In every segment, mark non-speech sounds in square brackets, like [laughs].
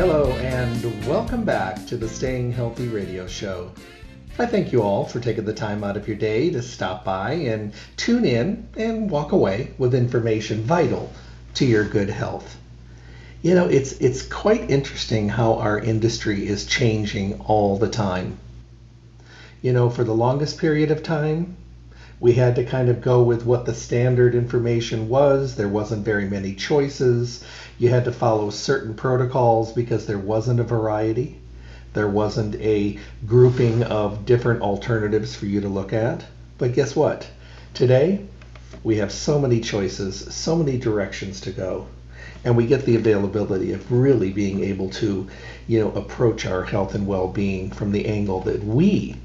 Hello, and welcome back to the Staying Healthy Radio Show. I thank you all for taking the time out of your day to stop by and tune in and walk away with information vital to your good health. You know, it's it's quite interesting how our industry is changing all the time. You know, for the longest period of time, we had to kind of go with what the standard information was. There wasn't very many choices. You had to follow certain protocols because there wasn't a variety. There wasn't a grouping of different alternatives for you to look at. But guess what? Today, we have so many choices, so many directions to go. And we get the availability of really being able to, you know, approach our health and well-being from the angle that we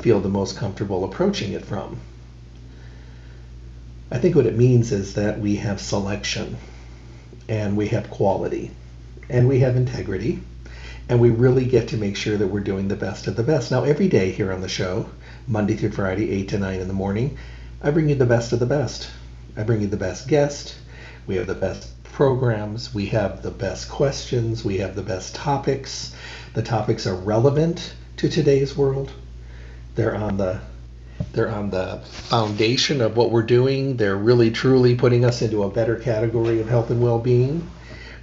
feel the most comfortable approaching it from. I think what it means is that we have selection and we have quality and we have integrity and we really get to make sure that we're doing the best of the best. Now, every day here on the show, Monday through Friday, 8 to 9 in the morning, I bring you the best of the best. I bring you the best guest. We have the best programs. We have the best questions. We have the best topics. The topics are relevant to today's world. They're on the they're on the foundation of what we're doing. They're really truly putting us into a better category of health and well-being.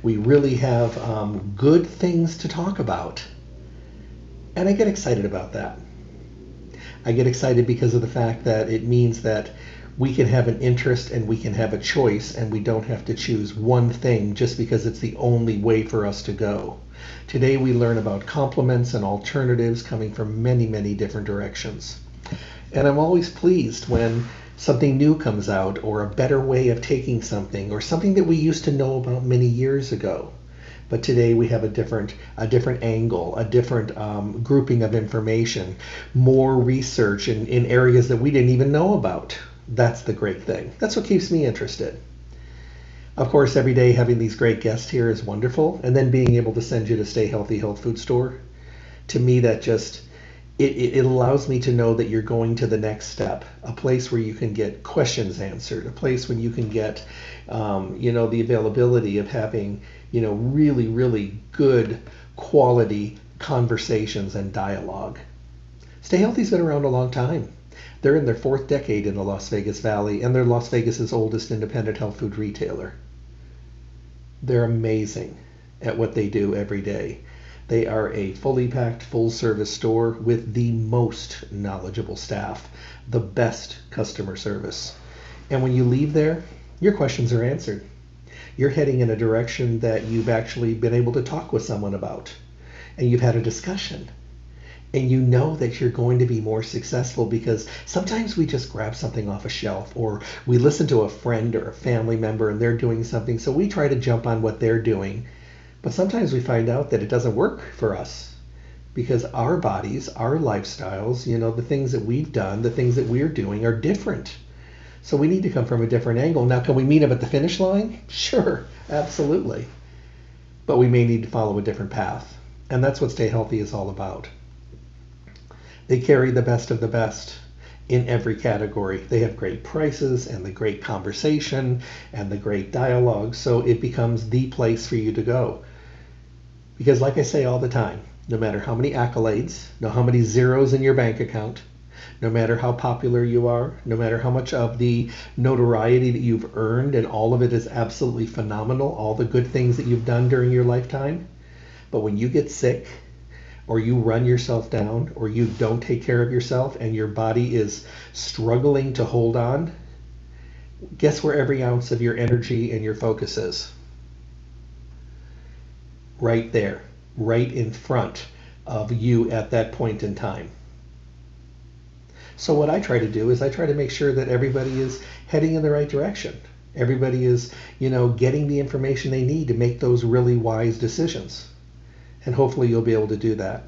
We really have um, good things to talk about. And I get excited about that. I get excited because of the fact that it means that we can have an interest and we can have a choice and we don't have to choose one thing just because it's the only way for us to go. Today we learn about complements and alternatives coming from many, many different directions. And I'm always pleased when something new comes out or a better way of taking something or something that we used to know about many years ago. But today we have a different a different angle, a different um, grouping of information, more research in, in areas that we didn't even know about. That's the great thing. That's what keeps me interested. Of course, every day having these great guests here is wonderful, and then being able to send you to Stay Healthy Health Food Store, to me that just it, it, allows me to know that you're going to the next step, a place where you can get questions answered, a place when you can get, um, you know, the availability of having, you know, really, really good quality conversations and dialogue. Stay Healthy's been around a long time. They're in their fourth decade in the Las Vegas Valley, and they're Las Vegas's oldest independent health food retailer. They're amazing at what they do every day. They are a fully packed, full service store with the most knowledgeable staff, the best customer service. And when you leave there, your questions are answered. You're heading in a direction that you've actually been able to talk with someone about, and you've had a discussion. And you know that you're going to be more successful because sometimes we just grab something off a shelf or we listen to a friend or a family member and they're doing something, so we try to jump on what they're doing but sometimes we find out that it doesn't work for us because our bodies, our lifestyles, you know, the things that we've done, the things that we're doing are different. So we need to come from a different angle. Now, can we meet them at the finish line? [laughs] Sure, absolutely. But we may need to follow a different path. And that's what Stay Healthy is all about. They carry the best of the best in every category. They have great prices and the great conversation and the great dialogue. So it becomes the place for you to go. Because, like I say all the time, no matter how many accolades, no how many zeros in your bank account, no matter how popular you are, no matter how much of the notoriety that you've earned, and all of it is absolutely phenomenal, all the good things that you've done during your lifetime. But when you get sick, or you run yourself down, or you don't take care of yourself, and your body is struggling to hold on, guess where every ounce of your energy and your focus is? Right there, right in front of you at that point in time. So what I try to do is I try to make sure that everybody is heading in the right direction. Everybody is, you know, getting the information they need to make those really wise decisions. And hopefully you'll be able to do that.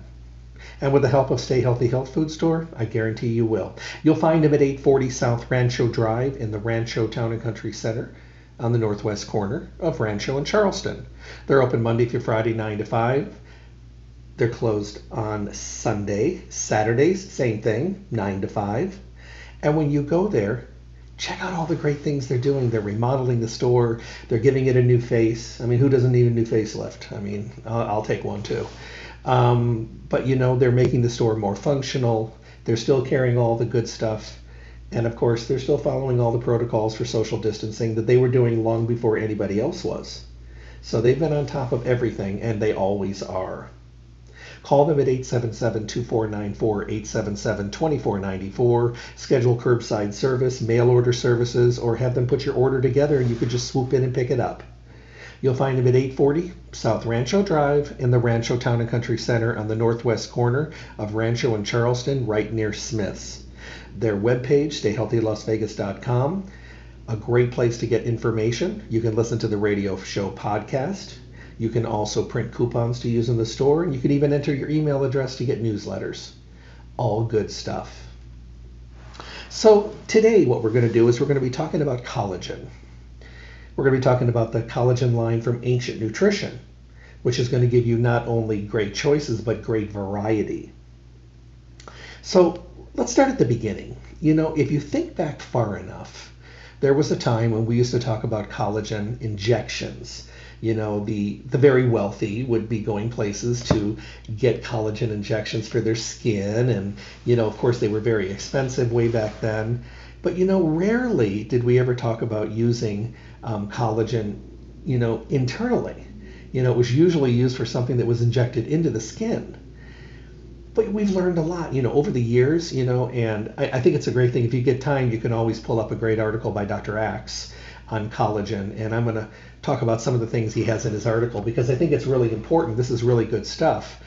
And with the help of Stay Healthy Health Food Store, I guarantee you will. You'll find them at 840 South Rancho Drive in the Rancho Town and Country Center on the northwest corner of Rancho and Charleston. They're open Monday through Friday, 9 to 5. They're closed on Sunday. Saturdays, same thing, 9 to 5. And when you go there, check out all the great things they're doing. They're remodeling the store, they're giving it a new face. I mean, who doesn't need a new facelift? I mean, I'll, I'll take one too. Um, but you know, they're making the store more functional. They're still carrying all the good stuff. And of course, they're still following all the protocols for social distancing that they were doing long before anybody else was. So they've been on top of everything, and they always are. Call them at 877-2494, 877-2494. Schedule curbside service, mail order services, or have them put your order together and you could just swoop in and pick it up. You'll find them at 840 South Rancho Drive in the Rancho Town and Country Center on the northwest corner of Rancho and Charleston, right near Smith's. Their webpage, stayhealthylasvegas.com, a great place to get information. You can listen to the radio show podcast. You can also print coupons to use in the store, and you can even enter your email address to get newsletters. All good stuff. So, today, what we're going to do is we're going to be talking about collagen. We're going to be talking about the collagen line from Ancient Nutrition, which is going to give you not only great choices, but great variety. So, let's start at the beginning. You know, if you think back far enough, there was a time when we used to talk about collagen injections. You know the the very wealthy would be going places to get collagen injections for their skin. And you know of course they were very expensive way back then. But you know rarely did we ever talk about using um, collagen you know internally. You know it was usually used for something that was injected into the skin but we've learned a lot, you know, over the years, you know, and I, I, think it's a great thing. If you get time, you can always pull up a great article by Dr. Axe on collagen, and I'm going to talk about some of the things he has in his article because I think it's really important. This is really good stuff.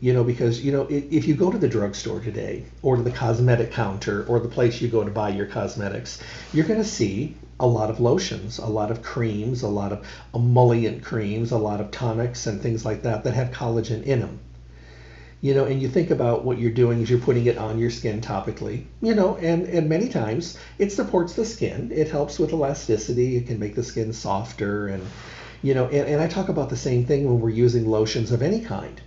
You know, because, you know, if you go to the drugstore today or to the cosmetic counter or the place you go to buy your cosmetics, you're going to see a lot of lotions, a lot of creams, a lot of emollient creams, a lot of tonics and things like that that have collagen in them you know, and you think about what you're doing is you're putting it on your skin topically, you know, and, and many times it supports the skin. It helps with elasticity. It can make the skin softer. And, you know, and, and I talk about the same thing when we're using lotions of any kind.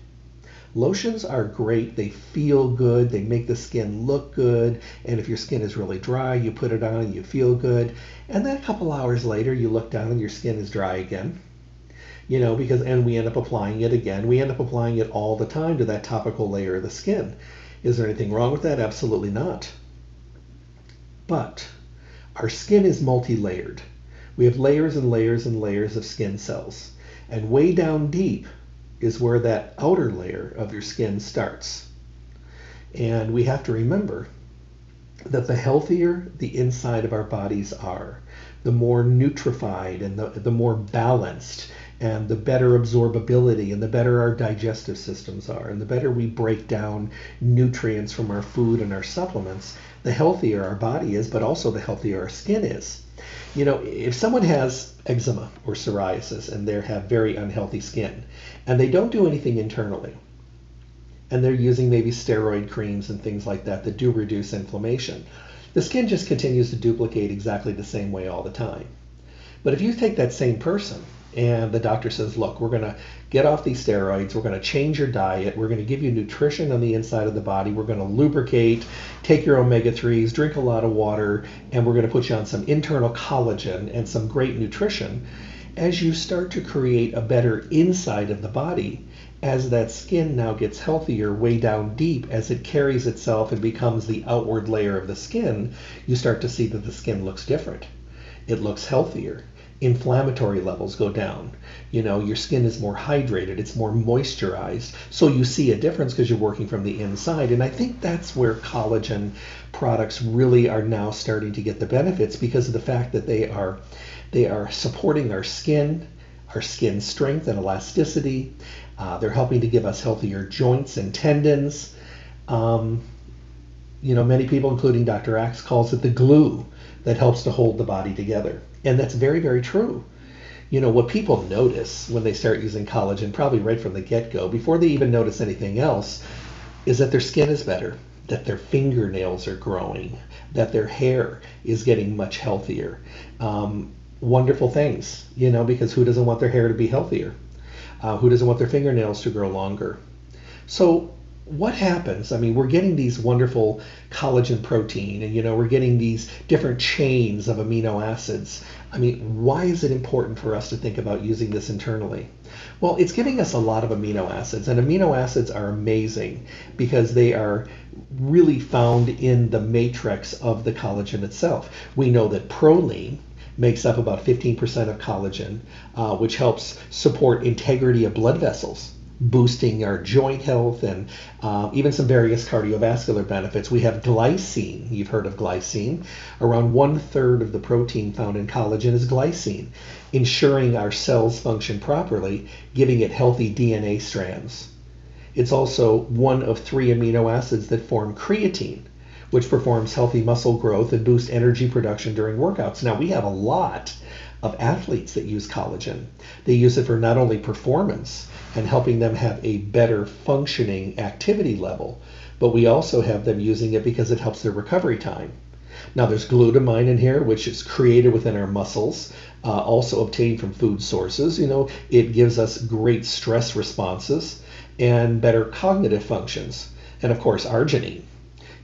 Lotions are great. They feel good. They make the skin look good. And if your skin is really dry, you put it on and you feel good. And then a couple hours later, you look down and your skin is dry again you know, because, and we end up applying it again. We end up applying it all the time to that topical layer of the skin. Is there anything wrong with that? Absolutely not. But our skin is multi layered. We have layers and layers and layers of skin cells. And way down deep is where that outer layer of your skin starts. And we have to remember that the healthier the inside of our bodies are, the more nutrified and the, the more balanced and the better absorbability and the better our digestive systems are and the better we break down nutrients from our food and our supplements the healthier our body is but also the healthier our skin is. You know if someone has eczema or psoriasis and they have very unhealthy skin and they don't do anything internally and they're using maybe steroid creams and things like that that do reduce inflammation the skin just continues to duplicate exactly the same way all the time. But if you take that same person and the doctor says, look, we're going to get off these steroids. We're going to change your diet. We're going to give you nutrition on the inside of the body. We're going to lubricate, take your omega 3s, drink a lot of water, and we're going to put you on some internal collagen and some great nutrition. As you start to create a better inside of the body, as that skin now gets healthier way down deep, as it carries itself and becomes the outward layer of the skin, you start to see that the skin looks different. It looks healthier. Inflammatory levels go down. You know, your skin is more hydrated, it's more moisturized. So you see a difference because you're working from the inside. And I think that's where collagen products really are now starting to get the benefits because of the fact that they are they are supporting our skin, our skin strength and elasticity. Uh, they're helping to give us healthier joints and tendons. Um, you know, many people, including Dr. Axe, calls it the glue that helps to hold the body together. And that's very, very true. You know, what people notice when they start using collagen, probably right from the get go, before they even notice anything else, is that their skin is better, that their fingernails are growing, that their hair is getting much healthier. Um, wonderful things, you know, because who doesn't want their hair to be healthier? Uh, who doesn't want their fingernails to grow longer? So, what happens? I mean, we're getting these wonderful collagen protein, and you know, we're getting these different chains of amino acids. I mean, why is it important for us to think about using this internally? Well, it's giving us a lot of amino acids, and amino acids are amazing because they are really found in the matrix of the collagen itself. We know that proline, makes up about 15% of collagen, uh, which helps support integrity of blood vessels, boosting our joint health and uh, even some various cardiovascular benefits. We have glycine. You've heard of glycine. Around one third of the protein found in collagen is glycine, ensuring our cells function properly, giving it healthy DNA strands. It's also one of three amino acids that form creatine which performs healthy muscle growth and boosts energy production during workouts. Now, we have a lot of athletes that use collagen. They use it for not only performance and helping them have a better functioning activity level, but we also have them using it because it helps their recovery time. Now, there's glutamine in here, which is created within our muscles, uh, also obtained from food sources. You know, it gives us great stress responses and better cognitive functions. And of course, arginine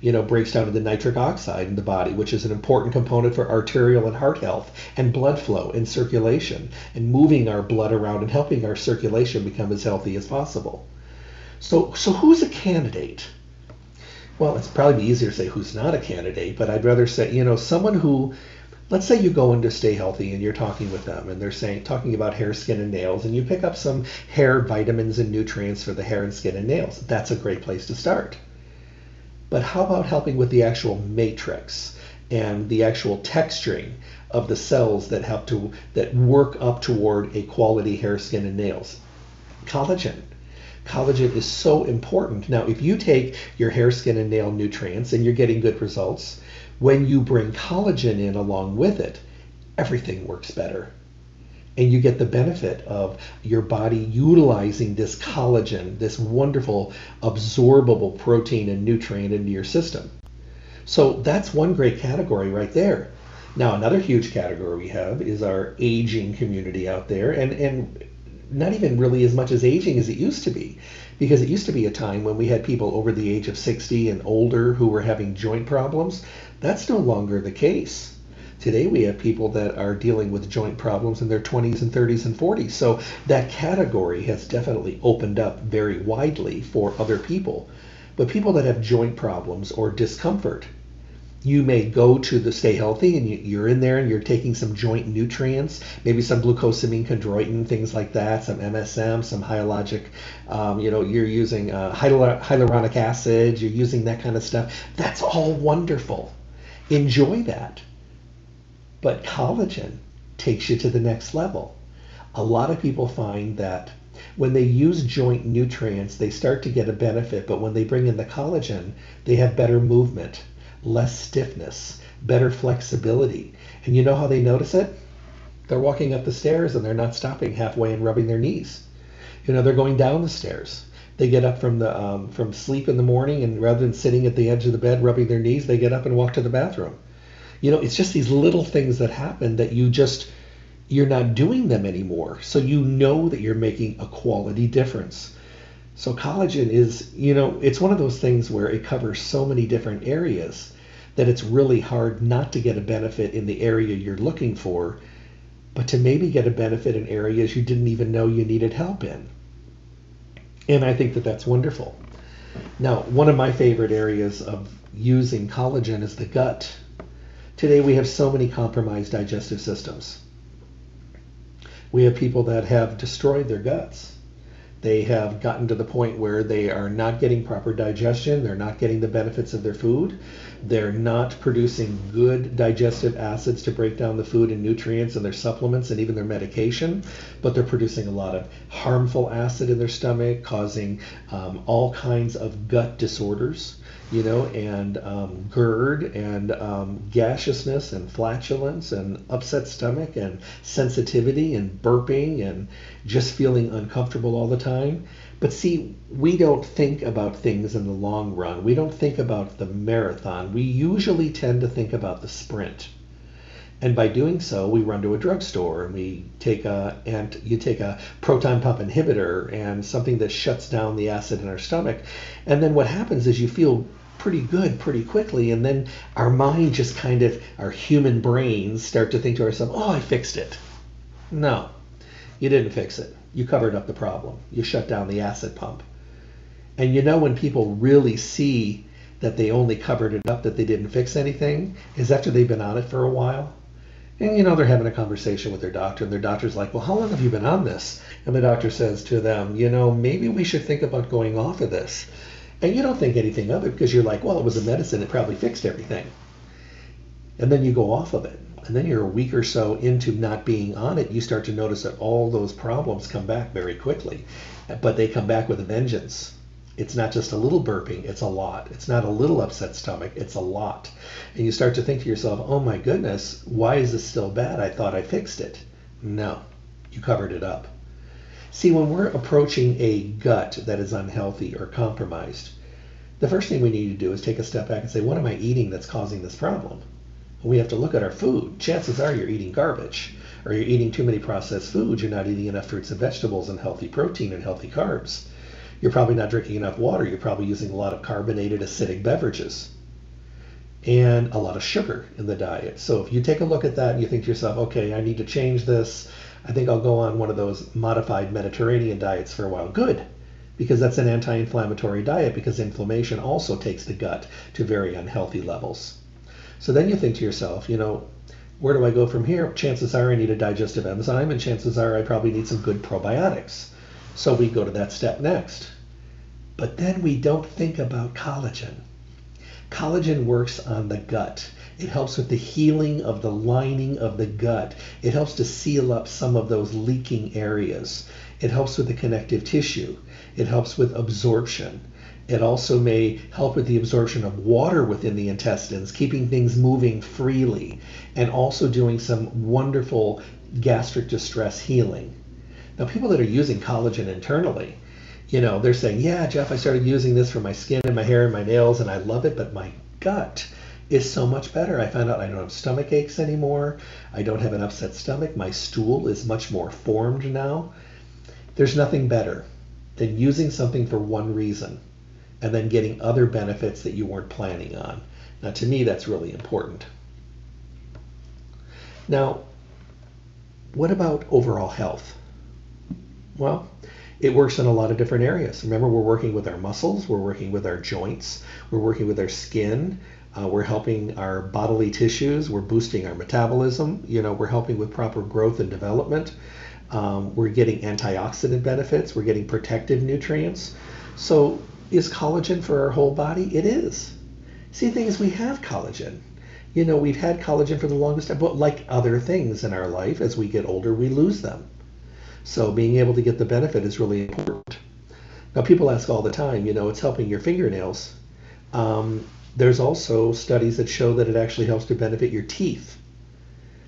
you know, breaks down into the nitric oxide in the body, which is an important component for arterial and heart health and blood flow and circulation and moving our blood around and helping our circulation become as healthy as possible. So, so who's a candidate? Well, it's probably easier to say who's not a candidate, but I'd rather say, you know, someone who, let's say you go in to stay healthy and you're talking with them and they're saying, talking about hair, skin, and nails, and you pick up some hair vitamins and nutrients for the hair and skin and nails. That's a great place to start but how about helping with the actual matrix and the actual texturing of the cells that have to that work up toward a quality hair, skin, and nails? Collagen. Collagen is so important. Now, if you take your hair, skin, and nail nutrients and you're getting good results, when you bring collagen in along with it, everything works better and you get the benefit of your body utilizing this collagen, this wonderful absorbable protein and nutrient into your system. So that's one great category right there. Now another huge category we have is our aging community out there and and not even really as much as aging as it used to be because it used to be a time when we had people over the age of 60 and older who were having joint problems. That's no longer the case. Today we have people that are dealing with joint problems in their 20s and 30s and 40s. So that category has definitely opened up very widely for other people. But people that have joint problems or discomfort, you may go to the Stay Healthy and you, are in there and you're taking some joint nutrients, maybe some glucosamine chondroitin, things like that, some MSM, some hyaluronic, um, you know, you're using uh, hyaluronic acid, you're using that kind of stuff. That's all wonderful. Enjoy that. But collagen takes you to the next level. A lot of people find that when they use joint nutrients, they start to get a benefit, but when they bring in the collagen, they have better movement, less stiffness, better flexibility. And you know how they notice it? They're walking up the stairs and they're not stopping halfway and rubbing their knees. You know, they're going down the stairs. They get up from the um, from sleep in the morning, and rather than sitting at the edge of the bed rubbing their knees, they get up and walk to the bathroom. You know, it's just these little things that happen that you just you're not doing them anymore. So you know that you're making a quality difference. So collagen is, you know, it's one of those things where it covers so many different areas that it's really hard not to get a benefit in the area you're looking for, but to maybe get a benefit in areas you didn't even know you needed help in. And I think that that's wonderful. Now, one of my favorite areas of using collagen is the gut. Today we have so many compromised digestive systems. We have people that have destroyed their guts. They have gotten to the point where they are not getting proper digestion, they're not getting the benefits of their food, they're not producing good digestive acids to break down the food and nutrients and their supplements and even their medication, but they're producing a lot of harmful acid in their stomach, causing um, all kinds of gut disorders you know, and um, GERD and um, gaseousness and flatulence and upset stomach and sensitivity and burping and just feeling uncomfortable all the time. But see, we don't think about things in the long run. We don't think about the marathon. We usually tend to think about the sprint. And by doing so, we run to a drugstore and we take a and you take a proton pump inhibitor and something that shuts down the acid in our stomach. And then what happens is you feel pretty good pretty quickly and then our mind just kind of our human brains start to think to ourselves oh i fixed it no you didn't fix it you covered up the problem. You shut down the acid pump. And you know when people really see that they only covered it up that they didn't fix anything is after they've been on it for a while. And you know they're having a conversation with their doctor and their doctor's like well how long have you been on this? And the doctor says to them you know maybe we should think about going off of this. And you don't think anything of it because you're like, well, it was a medicine, it probably fixed everything. And then you go off of it. And then you're a week or so into not being on it, you start to notice that all those problems come back very quickly. But they come back with a vengeance. It's not just a little burping, it's a lot. It's not a little upset stomach, it's a lot. And you start to think to yourself, oh my goodness, why is this still bad? I thought I fixed it. No, you covered it up. See, when we're approaching a gut that is unhealthy or compromised, the first thing we need to do is take a step back and say, what am I eating that's causing this problem? We have to look at our food. Chances are you're eating garbage, or you're eating too many processed foods. You're not eating enough fruits and vegetables and healthy protein and healthy carbs. You're probably not drinking enough water. You're probably using a lot of carbonated acidic beverages and a lot of sugar in the diet. So if you take a look at that and you think to yourself, okay, I need to change this, I think I'll go on one of those modified Mediterranean diets for a while. Good, because that's an anti inflammatory diet, because inflammation also takes the gut to very unhealthy levels. So then you think to yourself, you know, where do I go from here? Chances are I need a digestive enzyme, and chances are I probably need some good probiotics. So we go to that step next. But then we don't think about collagen. Collagen works on the gut. It helps with the healing of the lining of the gut. It helps to seal up some of those leaking areas. It helps with the connective tissue. It helps with absorption. It also may help with the absorption of water within the intestines, keeping things moving freely, and also doing some wonderful gastric distress healing. Now, people that are using collagen internally, you know, they're saying, Yeah, Jeff, I started using this for my skin and my hair and my nails, and I love it, but my gut is so much better. I found out I don't have stomach aches anymore. I don't have an upset stomach. My stool is much more formed now. There's nothing better than using something for one reason and then getting other benefits that you weren't planning on. Now, to me, that's really important. Now, what about overall health? Well, it works in a lot of different areas. Remember, we're working with our muscles, we're working with our joints, we're working with our skin, uh, we're helping our bodily tissues. We're boosting our metabolism. You know, we're helping with proper growth and development. Um, we're getting antioxidant benefits. We're getting protective nutrients. So, is collagen for our whole body? It is. See, the thing is, we have collagen. You know, we've had collagen for the longest time, but like other things in our life, as we get older, we lose them. So, being able to get the benefit is really important. Now, people ask all the time, you know, it's helping your fingernails. Um, there's also studies that show that it actually helps to benefit your teeth.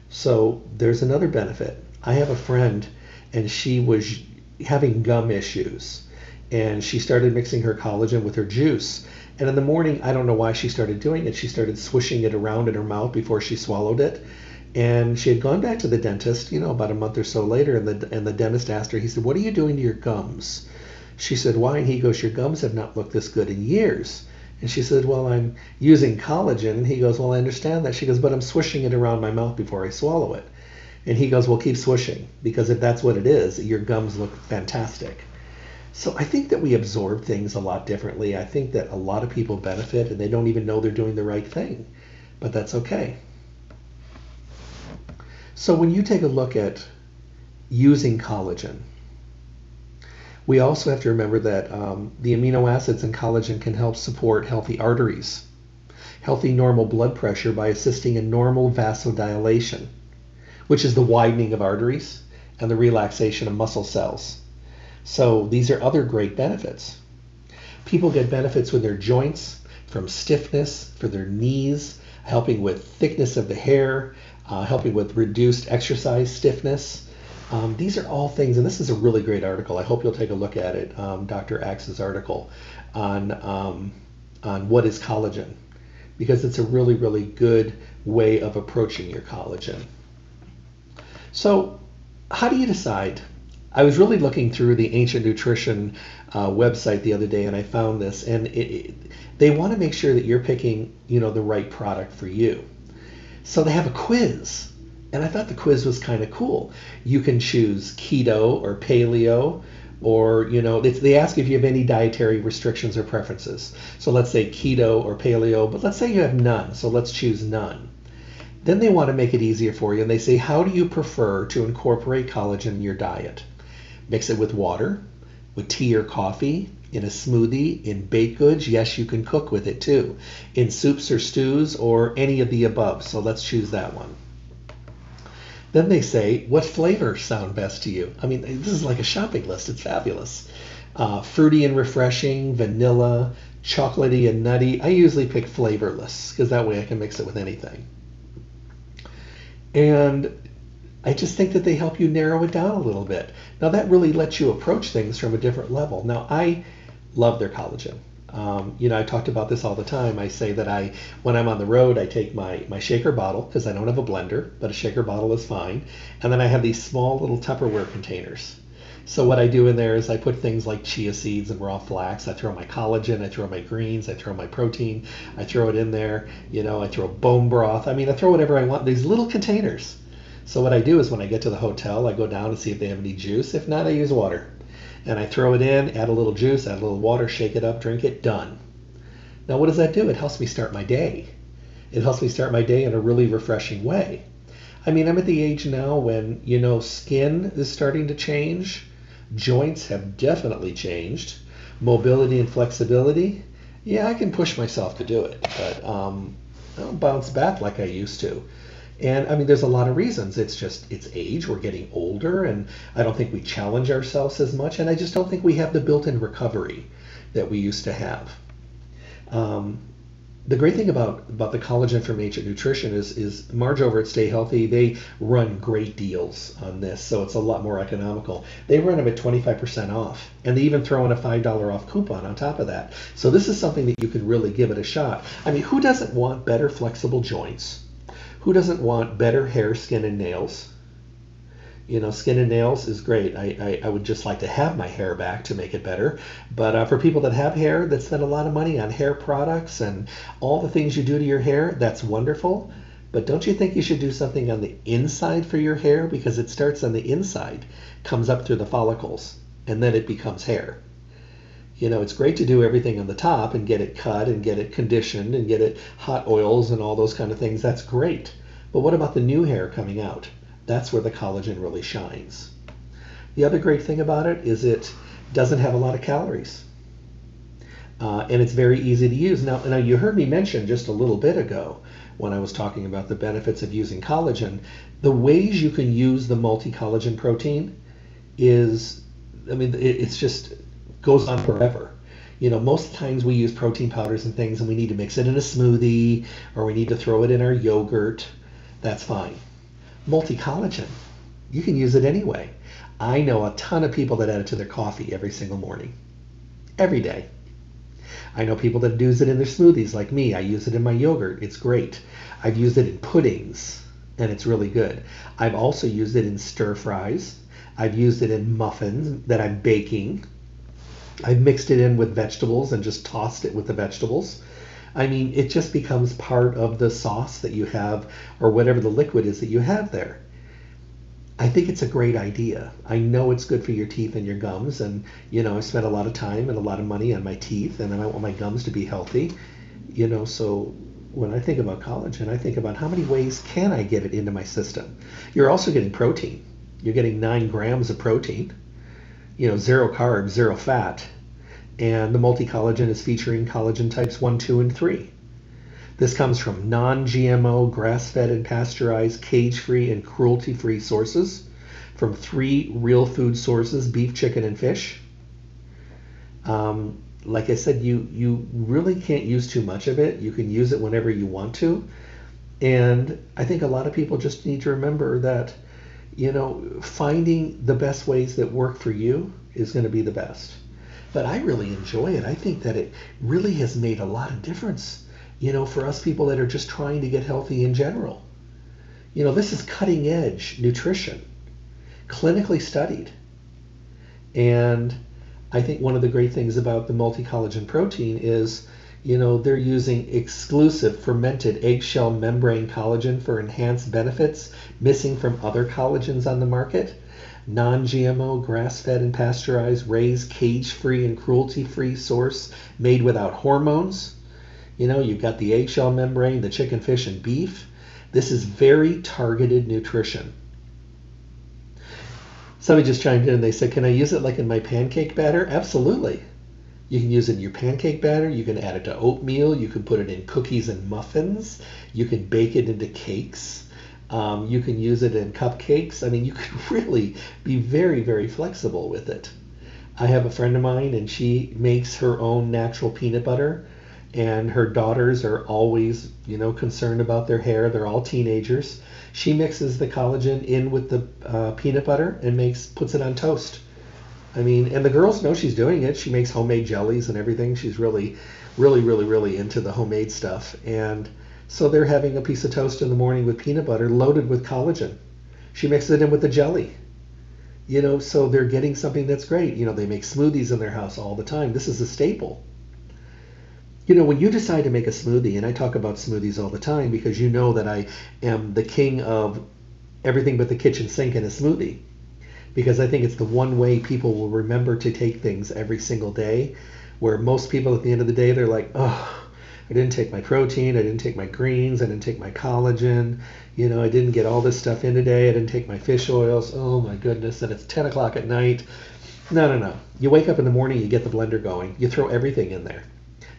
So there's another benefit. I have a friend and she was having gum issues and she started mixing her collagen with her juice. And in the morning, I don't know why she started doing it. She started swishing it around in her mouth before she swallowed it. And she had gone back to the dentist, you know, about a month or so later, and the and the dentist asked her, he said, "What are you doing to your gums?" She said, "Why?" And he goes, "Your gums have not looked this good in years." And she said, Well, I'm using collagen. And he goes, Well, I understand that. She goes, But I'm swishing it around my mouth before I swallow it. And he goes, Well, keep swishing because if that's what it is, your gums look fantastic. So I think that we absorb things a lot differently. I think that a lot of people benefit and they don't even know they're doing the right thing, but that's okay. So when you take a look at using collagen, we also have to remember that um, the amino acids in collagen can help support healthy arteries, healthy normal blood pressure by assisting in normal vasodilation, which is the widening of arteries and the relaxation of muscle cells. So these are other great benefits. People get benefits with their joints, from stiffness, for their knees, helping with thickness of the hair, uh, helping with reduced exercise stiffness. Um, these are all things, and this is a really great article. I hope you'll take a look at it, um, Dr. Axe's article on um, on what is collagen, because it's a really really good way of approaching your collagen. So, how do you decide? I was really looking through the Ancient Nutrition uh, website the other day, and I found this, and it, it, they want to make sure that you're picking, you know, the right product for you. So they have a quiz. And I thought the quiz was kind of cool. You can choose keto or paleo, or, you know, they ask if you have any dietary restrictions or preferences. So let's say keto or paleo, but let's say you have none. So let's choose none. Then they want to make it easier for you, and they say, how do you prefer to incorporate collagen in your diet? Mix it with water, with tea or coffee, in a smoothie, in baked goods. Yes, you can cook with it too. In soups or stews or any of the above. So let's choose that one. Then they say, what flavors sound best to you? I mean, this is like a shopping list. It's fabulous. Uh, fruity and refreshing, vanilla, chocolatey and nutty. I usually pick flavorless because that way I can mix it with anything. And I just think that they help you narrow it down a little bit. Now that really lets you approach things from a different level. Now I love their collagen. Um, you know, I talked about this all the time. I say that I, when I'm on the road, I take my, my shaker bottle because I don't have a blender, but a shaker bottle is fine. And then I have these small little Tupperware containers. So what I do in there is I put things like chia seeds and raw flax. I throw my collagen, I throw my greens, I throw my protein, I throw it in there. You know, I throw bone broth. I mean, I throw whatever I want. These little containers. So what I do is when I get to the hotel, I go down and see if they have any juice. If not, I use water and I throw it in, add a little juice, add a little water, shake it up, drink it, done. Now, what does that do? It helps me start my day. It helps me start my day in a really refreshing way. I mean, I'm at the age now when, you know, skin is starting to change, joints have definitely changed, mobility and flexibility. Yeah, I can push myself to do it, but um, I don't bounce back like I used to. And I mean, there's a lot of reasons. It's just it's age. We're getting older, and I don't think we challenge ourselves as much. And I just don't think we have the built-in recovery that we used to have. Um, the great thing about about the collagen from Ancient Nutrition is is Marge over at Stay Healthy. They run great deals on this, so it's a lot more economical. They run them at 25% off, and they even throw in a five dollar off coupon on top of that. So this is something that you can really give it a shot. I mean, who doesn't want better flexible joints? Who doesn't want better hair, skin, and nails? You know, skin and nails is great. I, I, I would just like to have my hair back to make it better. But uh, for people that have hair that spend a lot of money on hair products and all the things you do to your hair, that's wonderful. But don't you think you should do something on the inside for your hair? Because it starts on the inside, comes up through the follicles, and then it becomes hair you know, it's great to do everything on the top and get it cut and get it conditioned and get it hot oils and all those kind of things. That's great. But what about the new hair coming out? That's where the collagen really shines. The other great thing about it is it doesn't have a lot of calories. Uh, and it's very easy to use. Now, now, you heard me mention just a little bit ago when I was talking about the benefits of using collagen. The ways you can use the multi collagen protein is, I mean, it, it's just goes on forever. You know, most times we use protein powders and things and we need to mix it in a smoothie or we need to throw it in our yogurt. That's fine. Multi collagen, you can use it anyway. I know a ton of people that add it to their coffee every single morning, every day. I know people that use it in their smoothies like me. I use it in my yogurt. It's great. I've used it in puddings and it's really good. I've also used it in stir fries. I've used it in muffins that I'm baking I mixed it in with vegetables and just tossed it with the vegetables. I mean, it just becomes part of the sauce that you have or whatever the liquid is that you have there. I think it's a great idea. I know it's good for your teeth and your gums, and you know I spent a lot of time and a lot of money on my teeth, and I want my gums to be healthy. You know, so when I think about collagen, I think about how many ways can I get it into my system. You're also getting protein. You're getting nine grams of protein. You know, zero carbs, zero fat, and the multi collagen is featuring collagen types one, two, and three. This comes from non GMO, grass fed and pasture-raised, cage free, and cruelty free sources from three real food sources beef, chicken, and fish. Um, like I said, you, you really can't use too much of it. You can use it whenever you want to. And I think a lot of people just need to remember that, you know, finding the best ways that work for you is going to be the best. But I really enjoy it. I think that it really has made a lot of difference you know, for us people that are just trying to get healthy in general. You know, this is cutting edge nutrition, clinically studied. And I think one of the great things about the multi collagen protein is, you know, they're using exclusive fermented eggshell membrane collagen for enhanced benefits missing from other collagens on the market. Non GMO, grass fed and pasteurized, raised, cage free, and cruelty free source made without hormones you know, you've got the eggshell membrane, the chicken, fish, and beef. This is very targeted nutrition. Somebody just chimed in and they said, Can I use it like in my pancake batter? Absolutely. You can use it in your pancake batter. You can add it to oatmeal. You can put it in cookies and muffins. You can bake it into cakes. Um, you can use it in cupcakes. I mean, you can [laughs] really be very, very flexible with it. I have a friend of mine, and she makes her own natural peanut butter and her daughters are always, you know, concerned about their hair. They're all teenagers. She mixes the collagen in with the uh, peanut butter and makes puts it on toast. I mean, and the girls know she's doing it. She makes homemade jellies and everything. She's really, really, really, really into the homemade stuff. And so they're having a piece of toast in the morning with peanut butter loaded with collagen. She mixes it in with the jelly. You know, so they're getting something that's great. You know, they make smoothies in their house all the time. This is a staple you know, when you decide to make a smoothie, and I talk about smoothies all the time because you know that I am the king of everything but the kitchen sink in a smoothie. Because I think it's the one way people will remember to take things every single day. Where most people at the end of the day, they're like, oh, I didn't take my protein, I didn't take my greens, I didn't take my collagen, you know, I didn't get all this stuff in today, I didn't take my fish oils. Oh my goodness, and it's 10 o'clock at night. No, no, no. You wake up in the morning, you get the blender going, you throw everything in there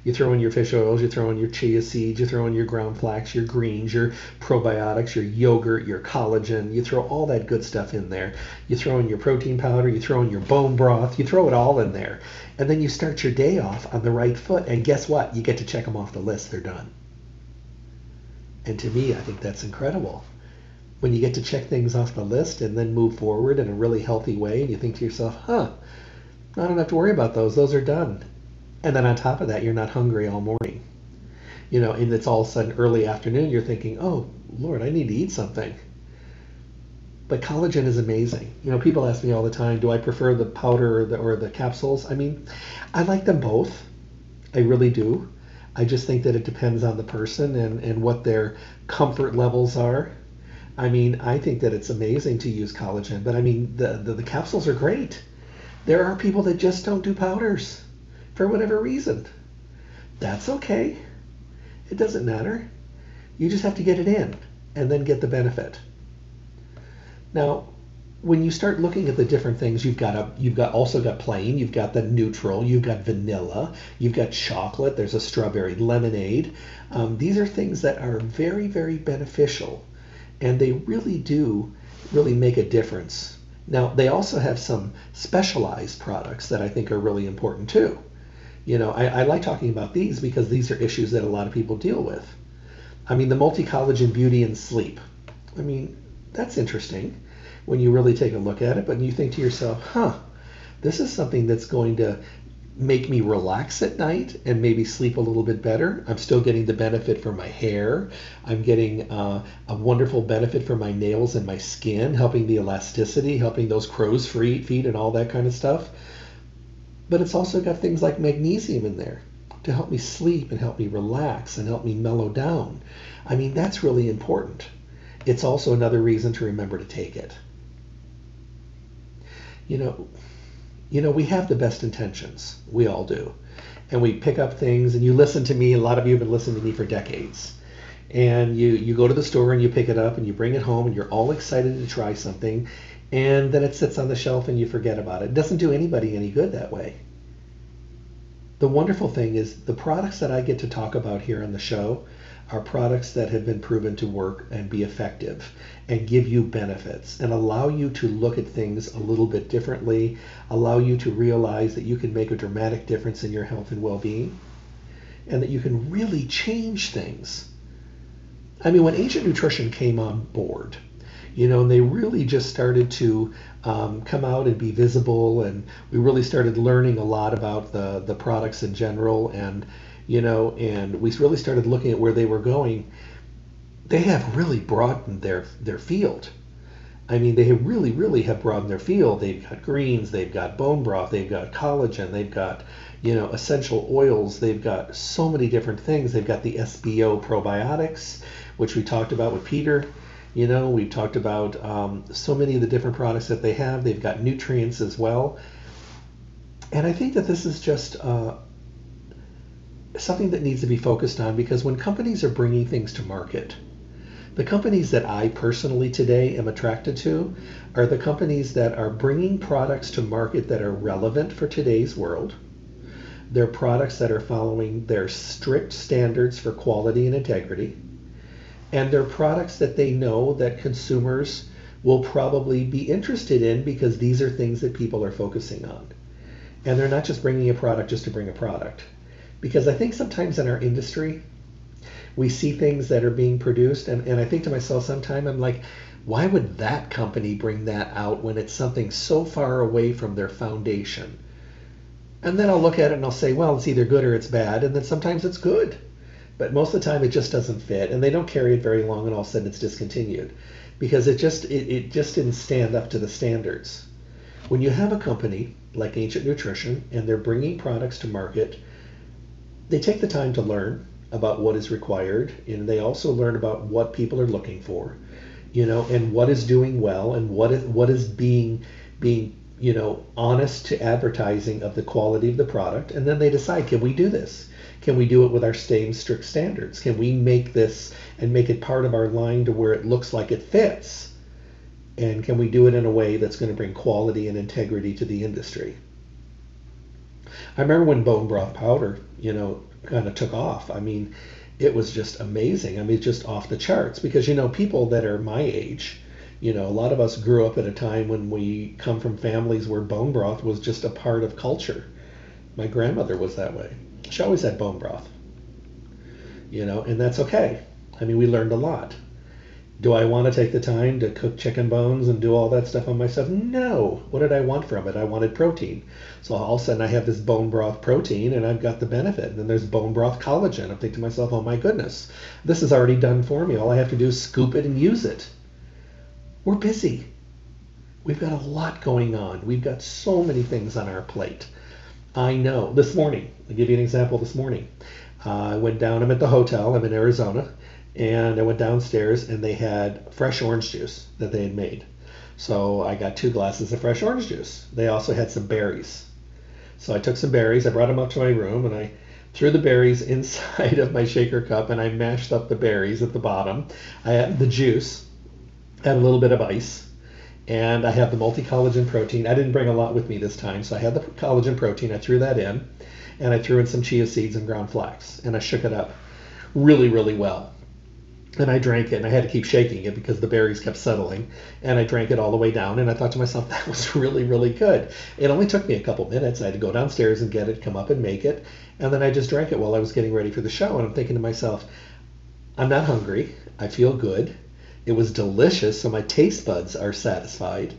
you throw in your fish oils, you throw in your chia seeds, you throw in your ground flax, your greens, your probiotics, your yogurt, your collagen. You throw all that good stuff in there. You throw in your protein powder, you throw in your bone broth, you throw it all in there. And then you start your day off on the right foot. And guess what? You get to check them off the list. They're done. And to me, I think that's incredible. When you get to check things off the list and then move forward in a really healthy way, and you think to yourself, huh, I don't have to worry about those. Those are done. And then on top of that, you're not hungry all morning. You know, and it's all of a sudden early afternoon, you're thinking, oh, Lord, I need to eat something. But collagen is amazing. You know, people ask me all the time, do I prefer the powder or the, or the capsules? I mean, I like them both. I really do. I just think that it depends on the person and, and what their comfort levels are. I mean, I think that it's amazing to use collagen, but I mean, the, the, the capsules are great. There are people that just don't do powders for whatever reason. That's okay. It doesn't matter. You just have to get it in and then get the benefit. Now, when you start looking at the different things, you've got a, you've got also got plain, you've got the neutral, you've got vanilla, you've got chocolate. There's a strawberry lemonade. Um, these are things that are very very beneficial, and they really do really make a difference. Now they also have some specialized products that I think are really important too. You know, I, I like talking about these because these are issues that a lot of people deal with. I mean, the multi-collagen beauty and sleep. I mean, that's interesting when you really take a look at it, but you think to yourself, huh, this is something that's going to make me relax at night and maybe sleep a little bit better. I'm still getting the benefit for my hair. I'm getting uh, a wonderful benefit for my nails and my skin, helping the elasticity, helping those crow's feet and all that kind of stuff. But it's also got things like magnesium in there to help me sleep and help me relax and help me mellow down. I mean, that's really important. It's also another reason to remember to take it. you know, you know, we have the best intentions. We all do. And we pick up things and you listen to me. A lot of you have been listening to me for decades. And you, you go to the store and you pick it up and you bring it home and you're all excited to try something. And then it sits on the shelf and you forget about it. It doesn't do anybody any good that way. The wonderful thing is the products that I get to talk about here on the show are products that have been proven to work and be effective and give you benefits and allow you to look at things a little bit differently, allow you to realize that you can make a dramatic difference in your health and well being, and that you can really change things. I mean, when Ancient Nutrition came on board, you know, and they really just started to um, come out and be visible, and we really started learning a lot about the the products in general, and you know, and we really started looking at where they were going. They have really broadened their their field. I mean, they really, really have broadened their field. They've got greens, they've got bone broth, they've got collagen, they've got, you know, essential oils, they've got so many different things. They've got the SBO probiotics, which we talked about with Peter. You know, we've talked about um, so many of the different products that they have. They've got nutrients as well. And I think that this is just uh, something that needs to be focused on because when companies are bringing things to market, the companies that I personally today am attracted to are the companies that are bringing products to market that are relevant for today's world. They're products that are following their strict standards for quality and integrity. And they're products that they know that consumers will probably be interested in because these are things that people are focusing on. And they're not just bringing a product just to bring a product. Because I think sometimes in our industry, we see things that are being produced, and, and I think to myself sometimes, I'm like, why would that company bring that out when it's something so far away from their foundation? And then I'll look at it and I'll say, well, it's either good or it's bad, and then sometimes it's good. But most of the time it just doesn't fit, and they don't carry it very long, and all of a sudden it's discontinued because it just it, it just didn't stand up to the standards. When you have a company like Ancient Nutrition and they're bringing products to market they take the time to learn about what is required and they also learn about what people are looking for you know and what is doing well and what is what is being being you know honest to advertising of the quality of the product and then they decide can we do this can we do it with our same strict standards can we make this and make it part of our line to where it looks like it fits and can we do it in a way that's going to bring quality and integrity to the industry I remember when bone broth powder, you know, kind of took off. I mean, it was just amazing. I mean, just off the charts because you know, people that are my age, you know, a lot of us grew up at a time when we come from families where bone broth was just a part of culture. My grandmother was that way. She always had bone broth. You know, and that's okay. I mean, we learned a lot. Do I want to take the time to cook chicken bones and do all that stuff on myself? No. What did I want from it? I wanted protein. So all of a sudden I have this bone broth protein and I've got the benefit. And then there's bone broth collagen. I'm thinking to myself, oh my goodness, this is already done for me. All I have to do is scoop it and use it. We're busy. We've got a lot going on. We've got so many things on our plate. I know. This morning, I'll give you an example this morning. Uh, I went down, I'm at the hotel, I'm in Arizona, and I went downstairs and they had fresh orange juice that they had made. So I got two glasses of fresh orange juice. They also had some berries. So I took some berries, I brought them up to my room, and I threw the berries [laughs] inside of my shaker cup and I mashed up the berries at the bottom. I added the juice, add a little bit of ice, and I have the multi collagen protein. I didn't bring a lot with me this time, so I had the collagen protein. I threw that in, and I threw in some chia seeds and ground flax, and I shook it up really, really well and I drank it and I had to keep shaking it because the berries kept settling and I drank it all the way down and I thought to myself [laughs] that was really really good. It only took me a couple minutes. I had to go downstairs and get it, come up and make it, and then I just drank it while I was getting ready for the show and I'm thinking to myself, I'm not hungry. I feel good. It was delicious, so my taste buds are satisfied.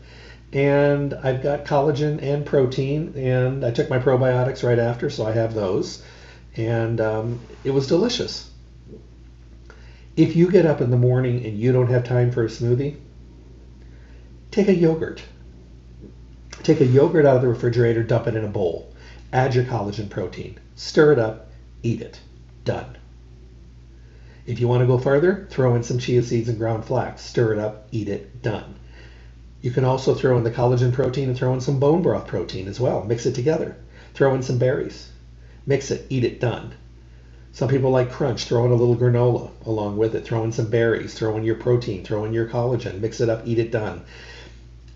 And I've got collagen and protein, and I took my probiotics right after, so I have those. And um, it was delicious if you get up in the morning and you don't have time for a smoothie, take a yogurt. Take a yogurt out of the refrigerator, dump it in a bowl. Add your collagen protein. Stir it up, eat it. Done. If you want to go further, throw in some chia seeds and ground flax. Stir it up, eat it. Done. You can also throw in the collagen protein and throw in some bone broth protein as well. Mix it together. Throw in some berries. Mix it, eat it, done. Some people like crunch, throw in a little granola along with it. Throw in some berries, throw in your protein, throw in your collagen, mix it up, eat it, done.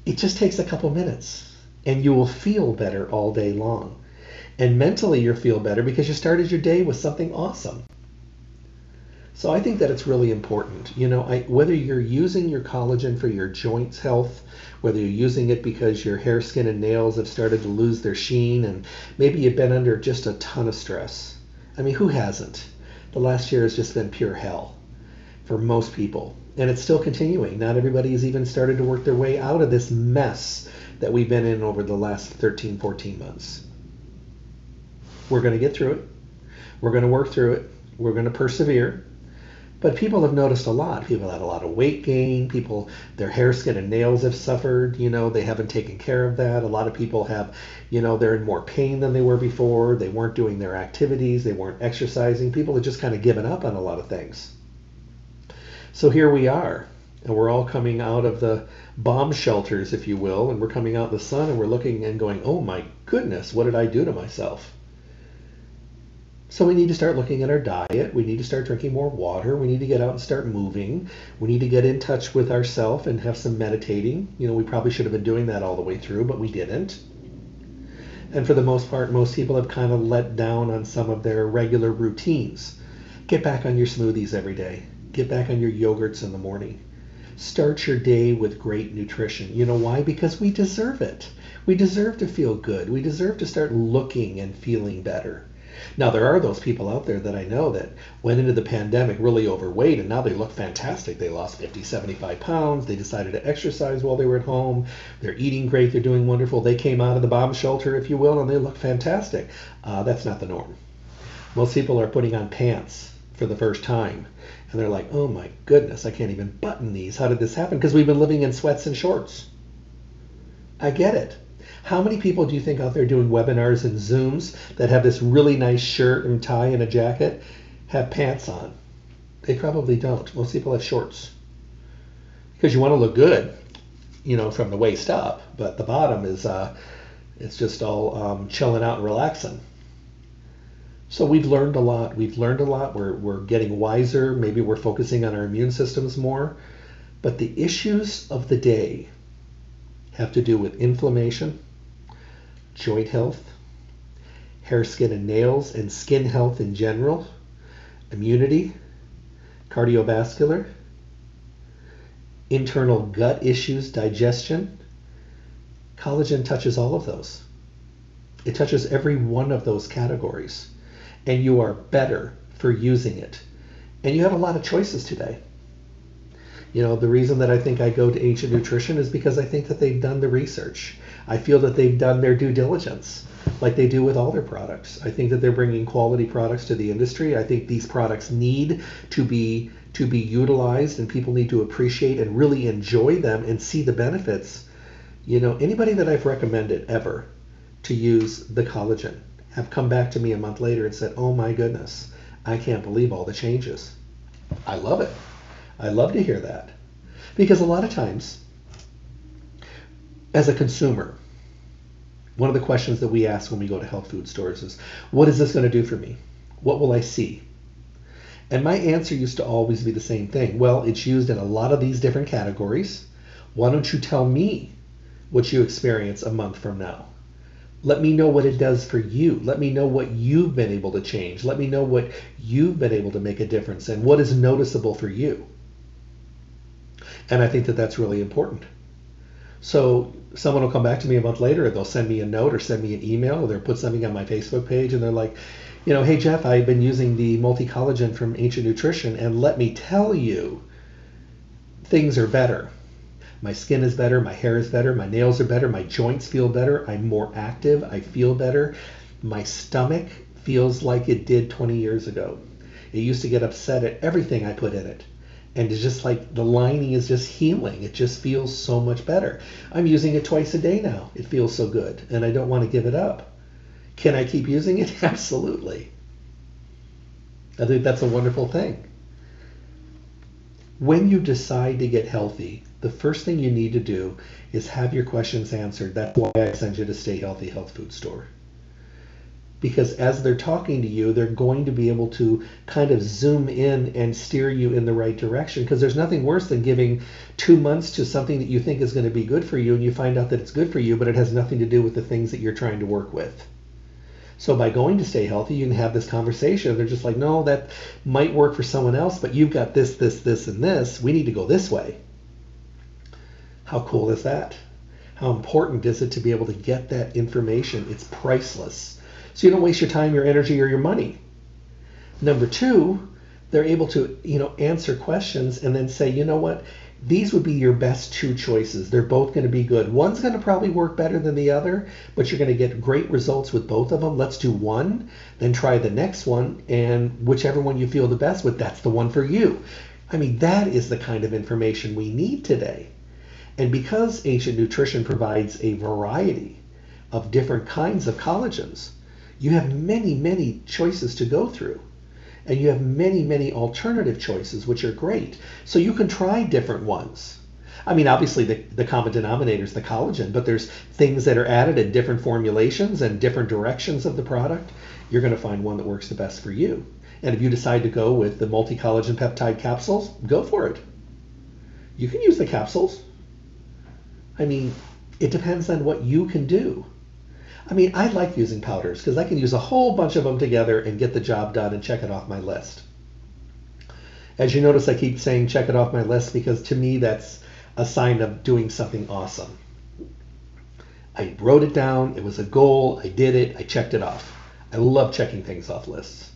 It just takes a couple minutes and you will feel better all day long. And mentally, you'll feel better because you started your day with something awesome. So I think that it's really important. You know, I, whether you're using your collagen for your joints health, whether you're using it because your hair, skin, and nails have started to lose their sheen, and maybe you've been under just a ton of stress. I mean, who hasn't? The last year has just been pure hell for most people. And it's still continuing. Not everybody has even started to work their way out of this mess that we've been in over the last 13, 14 months. We're going to get through it. We're going to work through it. We're going to persevere. But people have noticed a lot. People had a lot of weight gain. People, their hair, skin, and nails have suffered. You know, they haven't taken care of that. A lot of people have, you know, they're in more pain than they were before. They weren't doing their activities. They weren't exercising. People have just kind of given up on a lot of things. So here we are, and we're all coming out of the bomb shelters, if you will, and we're coming out in the sun and we're looking and going, oh my goodness, what did I do to myself? So we need to start looking at our diet. We need to start drinking more water. We need to get out and start moving. We need to get in touch with ourselves and have some meditating. You know, we probably should have been doing that all the way through, but we didn't. And for the most part, most people have kind of let down on some of their regular routines. Get back on your smoothies every day. Get back on your yogurts in the morning. Start your day with great nutrition. You know why? Because we deserve it. We deserve to feel good. We deserve to start looking and feeling better. Now, there are those people out there that I know that went into the pandemic really overweight and now they look fantastic. They lost 50, 75 pounds. They decided to exercise while they were at home. They're eating great. They're doing wonderful. They came out of the bomb shelter, if you will, and they look fantastic. Uh, that's not the norm. Most people are putting on pants for the first time and they're like, oh my goodness, I can't even button these. How did this happen? Because we've been living in sweats and shorts. I get it. How many people do you think out there doing webinars and Zooms that have this really nice shirt and tie and a jacket have pants on? They probably don't. Most people have shorts. Because you want to look good, you know, from the waist up, but the bottom is, uh, it's just all um, chilling out and relaxing. So we've learned a lot. We've learned a lot. We're, we're getting wiser. Maybe we're focusing on our immune systems more. But the issues of the day have to do with inflammation, joint health, hair, skin, and nails, and skin health in general, immunity, cardiovascular, internal gut issues, digestion. Collagen touches all of those. It touches every one of those categories, and you are better for using it. And you have a lot of choices today. You know, the reason that I think I go to Ancient Nutrition is because I think that they've done the research. I feel that they've done their due diligence like they do with all their products. I think that they're bringing quality products to the industry. I think these products need to be to be utilized and people need to appreciate and really enjoy them and see the benefits. You know, anybody that I've recommended ever to use the collagen have come back to me a month later and said, "Oh my goodness, I can't believe all the changes." I love it. I love to hear that. Because a lot of times as a consumer, one of the questions that we ask when we go to health food stores is, what is this going to do for me? What will I see? And my answer used to always be the same thing. Well, it's used in a lot of these different categories. Why don't you tell me what you experience a month from now? Let me know what it does for you. Let me know what you've been able to change. Let me know what you've been able to make a difference and what is noticeable for you. And I think that that's really important. So someone will come back to me a month later and they'll send me a note or send me an email or they'll put something on my Facebook page and they're like, you know, hey Jeff, I've been using the multi collagen from Ancient Nutrition and let me tell you, things are better. My skin is better, my hair is better, my nails are better, my joints feel better, I'm more active, I feel better. My stomach feels like it did 20 years ago. It used to get upset at everything I put in it and it's just like the lining is just healing. It just feels so much better. I'm using it twice a day now. It feels so good, and I don't want to give it up. Can I keep using it? [laughs] Absolutely. I think that's a wonderful thing. When you decide to get healthy, the first thing you need to do is have your questions answered. That's why I send you to Stay Healthy Health Food Store. Because as they're talking to you, they're going to be able to kind of zoom in and steer you in the right direction. Because there's nothing worse than giving two months to something that you think is going to be good for you, and you find out that it's good for you, but it has nothing to do with the things that you're trying to work with. So by going to stay healthy, you can have this conversation. They're just like, no, that might work for someone else, but you've got this, this, this, and this. We need to go this way. How cool is that? How important is it to be able to get that information? It's priceless. So you don't waste your time, your energy, or your money. Number two, they're able to, you know, answer questions and then say, you know what, these would be your best two choices. They're both going to be good. One's going to probably work better than the other, but you're going to get great results with both of them. Let's do one, then try the next one, and whichever one you feel the best with, that's the one for you. I mean, that is the kind of information we need today. And because ancient nutrition provides a variety of different kinds of collagens, you have many, many choices to go through. And you have many, many alternative choices, which are great. So you can try different ones. I mean, obviously, the, the common denominator is the collagen, but there's things that are added in different formulations and different directions of the product. You're going to find one that works the best for you. And if you decide to go with the multi collagen peptide capsules, go for it. You can use the capsules. I mean, it depends on what you can do. I mean, I like using powders because I can use a whole bunch of them together and get the job done and check it off my list. As you notice, I keep saying check it off my list because to me that's a sign of doing something awesome. I wrote it down, it was a goal, I did it, I checked it off. I love checking things off lists.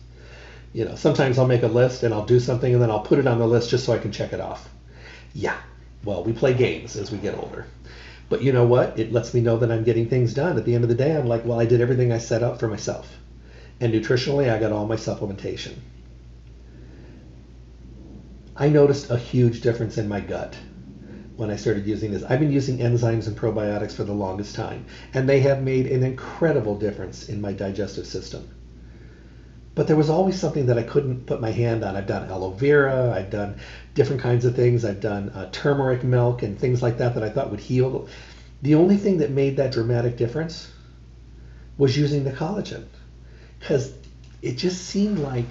You know, sometimes I'll make a list and I'll do something and then I'll put it on the list just so I can check it off. Yeah, well, we play games as we get older. But you know what? It lets me know that I'm getting things done. At the end of the day, I'm like, well, I did everything I set up for myself. And nutritionally, I got all my supplementation. I noticed a huge difference in my gut when I started using this. I've been using enzymes and probiotics for the longest time, and they have made an incredible difference in my digestive system. But there was always something that I couldn't put my hand on. I've done aloe vera, I've done different kinds of things, I've done uh, turmeric milk and things like that that I thought would heal. The only thing that made that dramatic difference was using the collagen because it just seemed like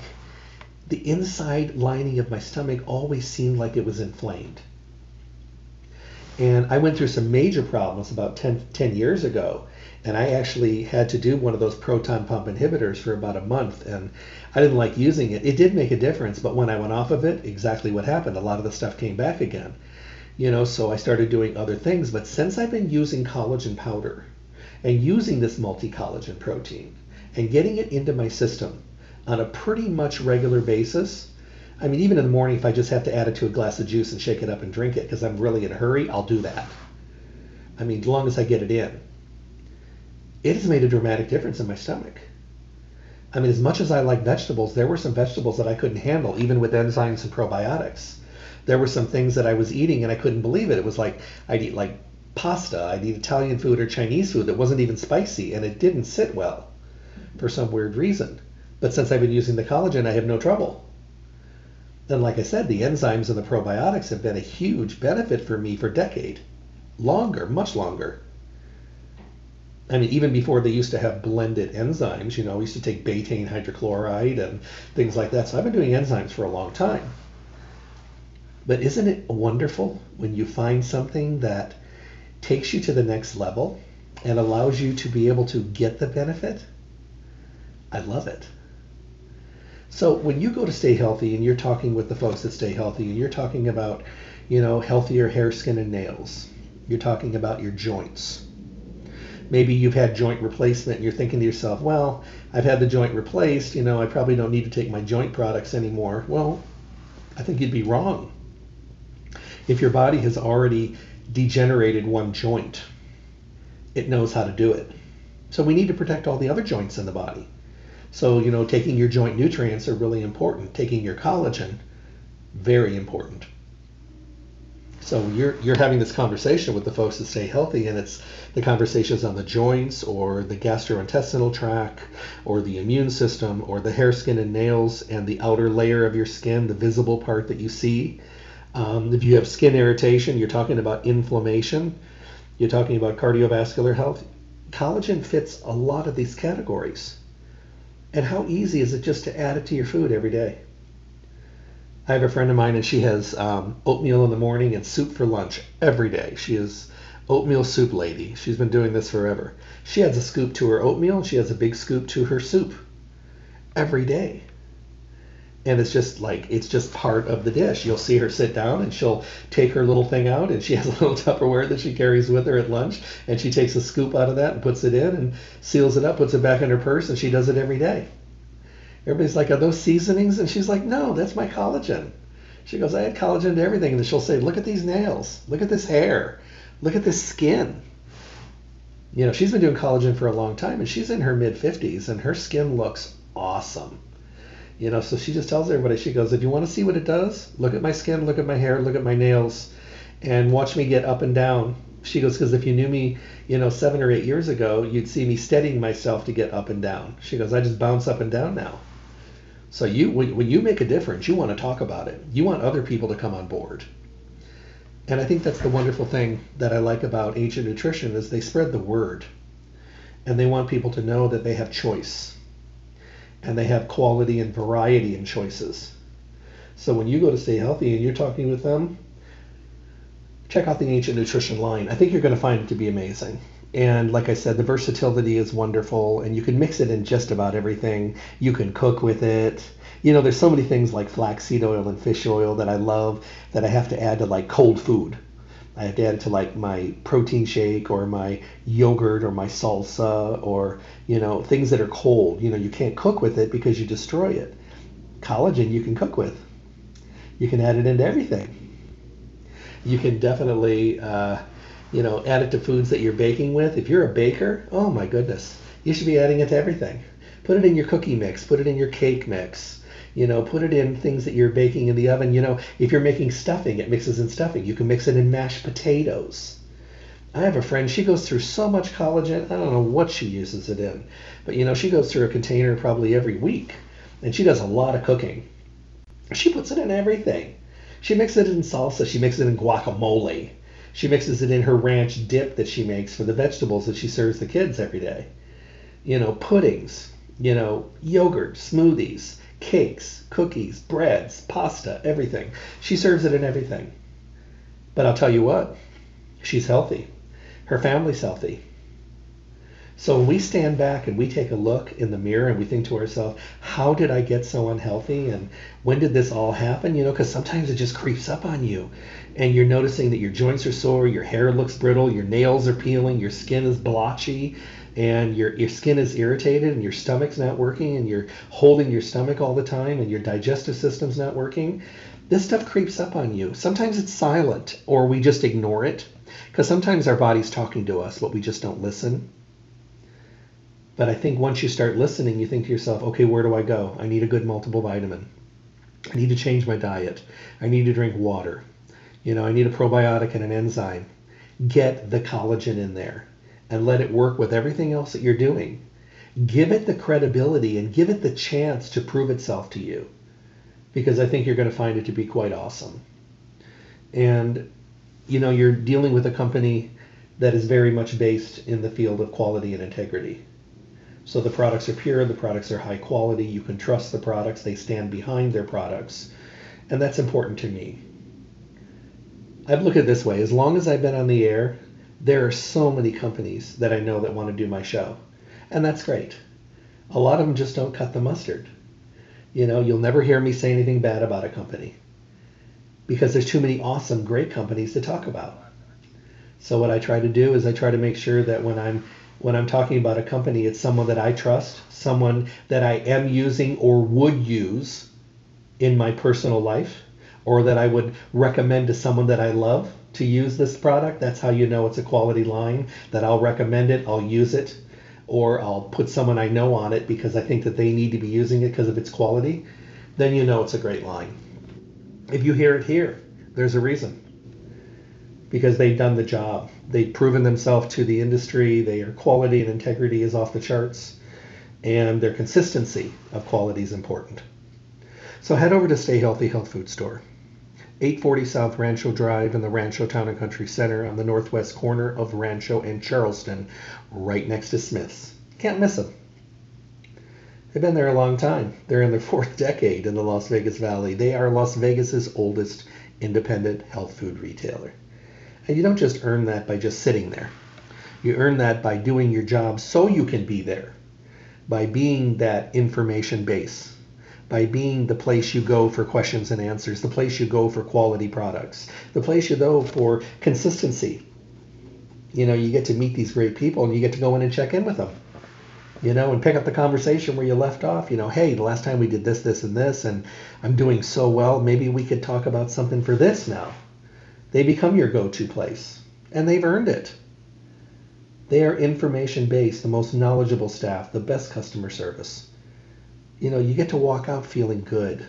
the inside lining of my stomach always seemed like it was inflamed. And I went through some major problems about 10, 10 years ago and I actually had to do one of those proton pump inhibitors for about a month, and I didn't like using it. It did make a difference, but when I went off of it, exactly what happened. A lot of the stuff came back again. You know, so I started doing other things. But since I've been using collagen powder and using this multi collagen protein and getting it into my system on a pretty much regular basis, I mean, even in the morning, if I just have to add it to a glass of juice and shake it up and drink it because I'm really in a hurry, I'll do that. I mean, as long as I get it in it has made a dramatic difference in my stomach. I mean, as much as I like vegetables, there were some vegetables that I couldn't handle, even with enzymes and probiotics. There were some things that I was eating and I couldn't believe it. It was like I'd eat like pasta, I'd eat Italian food or Chinese food that wasn't even spicy, and it didn't sit well for some weird reason. But since I've been using the collagen, I have no trouble. Then, like I said, the enzymes and the probiotics have been a huge benefit for me for a decade, longer, much longer. I mean, even before they used to have blended enzymes, you know, we used to take betaine hydrochloride and things like that. So I've been doing enzymes for a long time. But isn't it wonderful when you find something that takes you to the next level and allows you to be able to get the benefit? I love it. So when you go to stay healthy and you're talking with the folks that stay healthy and you're talking about, you know, healthier hair, skin, and nails, you're talking about your joints maybe you've had joint replacement and you're thinking to yourself, well, I've had the joint replaced, you know, I probably don't need to take my joint products anymore. Well, I think you'd be wrong. If your body has already degenerated one joint, it knows how to do it. So we need to protect all the other joints in the body. So, you know, taking your joint nutrients are really important. Taking your collagen, very important. So you're you're having this conversation with the folks that stay healthy, and it's the conversations on the joints or the gastrointestinal tract or the immune system or the hair, skin, and nails and the outer layer of your skin, the visible part that you see. Um, if you have skin irritation, you're talking about inflammation, you're talking about cardiovascular health. Collagen fits a lot of these categories. And how easy is it just to add it to your food every day? I have a friend of mine, and she has um, oatmeal in the morning and soup for lunch every day. She is oatmeal soup lady. She's been doing this forever. She adds a scoop to her oatmeal, and she has a big scoop to her soup every day and it's just like it's just part of the dish. You'll see her sit down and she'll take her little thing out and she [laughs] has a little Tupperware that she carries with her at lunch and she takes a scoop out of that and puts it in and seals it up, puts it back in her purse and she does it every day. Everybody's like, "Are those seasonings?" And she's like, "No, that's my collagen." She goes, "I add collagen to everything." And she'll say, "Look at these nails. Look at this hair. Look at this skin." You know, she's been doing collagen for a long time and she's in her mid 50s and her skin looks awesome you know, so she just tells everybody, she goes, if you want to see what it does, look at my skin, look at my hair, look at my nails, and watch me get up and down. She goes, because if you knew me, you know, seven or eight years ago, you'd see me steadying myself to get up and down. She goes, I just bounce up and down now. So you, when, when you make a difference, you want to talk about it. You want other people to come on board. And I think that's the wonderful thing that I like about ancient nutrition is they spread the word, and they want people to know that they have choice and they have quality and variety in choices. So when you go to Stay Healthy and you're talking with them, check out the Ancient Nutrition line. I think you're going to find it to be amazing. And like I said, the versatility is wonderful, and you can mix it in just about everything. You can cook with it. You know, there's so many things like flaxseed oil and fish oil that I love that I have to add to like cold food. I have to add to like my protein shake or my yogurt or my salsa or you know things that are cold. You know you can't cook with it because you destroy it. Collagen you can cook with. You can add it into everything. You can definitely uh, you know add it to foods that you're baking with. If you're a baker, oh my goodness, you should be adding it to everything. Put it in your cookie mix. Put it in your cake mix you know, put it in things that you're baking in the oven. You know, if you're making stuffing, it mixes in stuffing. You can mix it in mashed potatoes. I have a friend, she goes through so much collagen. I don't know what she uses it in, but you know, she goes through a container probably every week and she does a lot of cooking. She puts it in everything. She mixes it in salsa, she mixes it in guacamole. She mixes it in her ranch dip that she makes for the vegetables that she serves the kids every day. You know, puddings, you know, yogurt, smoothies cakes, cookies, breads, pasta, everything. She serves it in everything. But I'll tell you what, she's healthy. Her family's healthy. So when we stand back and we take a look in the mirror and we think to ourselves, how did I get so unhealthy and when did this all happen? You know, because sometimes it just creeps up on you and you're noticing that your joints are sore, your hair looks brittle, your nails are peeling, your skin is blotchy, and your, your skin is irritated and your stomach's not working and you're holding your stomach all the time and your digestive system's not working, this stuff creeps up on you. Sometimes it's silent or we just ignore it because sometimes our body's talking to us, but we just don't listen. But I think once you start listening, you think to yourself, okay, where do I go? I need a good multiple vitamin. I need to change my diet. I need to drink water. You know, I need a probiotic and an enzyme. Get the collagen in there and let it work with everything else that you're doing. Give it the credibility and give it the chance to prove itself to you because I think you're going to find it to be quite awesome. And, you know, you're dealing with a company that is very much based in the field of quality and integrity. So the products are pure, the products are high quality, you can trust the products, they stand behind their products, and that's important to me. I've looked at it this way as long as I've been on the air, there are so many companies that I know that want to do my show. And that's great. A lot of them just don't cut the mustard. You know, you'll never hear me say anything bad about a company because there's too many awesome, great companies to talk about. So what I try to do is I try to make sure that when I'm when I'm talking about a company, it's someone that I trust, someone that I am using or would use in my personal life, or that I would recommend to someone that I love to use this product. That's how you know it's a quality line, that I'll recommend it, I'll use it, or I'll put someone I know on it because I think that they need to be using it because of its quality. Then you know it's a great line. If you hear it here, there's a reason. Because they've done the job. They've proven themselves to the industry. Their quality and integrity is off the charts. And their consistency of quality is important. So head over to Stay Healthy Health Food Store 840 South Rancho Drive in the Rancho Town and Country Center on the northwest corner of Rancho and Charleston, right next to Smith's. Can't miss them. They've been there a long time. They're in their [laughs] fourth decade in the Las Vegas Valley. They are Las Vegas's oldest independent health food retailer. And you don't just earn that by just sitting there. You earn that by doing your job so you can be there, by being that information base, by being the place you go for questions and answers, the place you go for quality products, the place you go for consistency. You know, you get to meet these great people and you get to go in and check in with them. You know, and pick up the conversation where you left off. You know, hey, the last time we did this, this, and this, and I'm doing so well. Maybe we could talk about something for this now. They become your go to place, and they've earned it. They are information based, the most knowledgeable staff, the best customer service. You know, you get to walk out feeling good.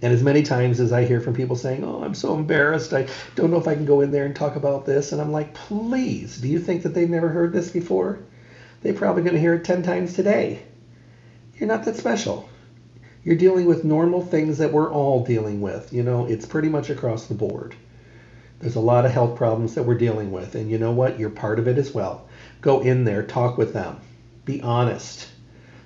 And as many times as I hear from people saying, Oh, I'm so embarrassed. I don't know if I can go in there and talk about this. And I'm like, Please, do you think that they've never heard this before? They're probably going to hear it 10 times today. You're not that special. You're dealing with normal things that we're all dealing with. You know, it's pretty much across the board. There's a lot of health problems that we're dealing with. And you know what? You're part of it as well. Go in there, talk with them, be honest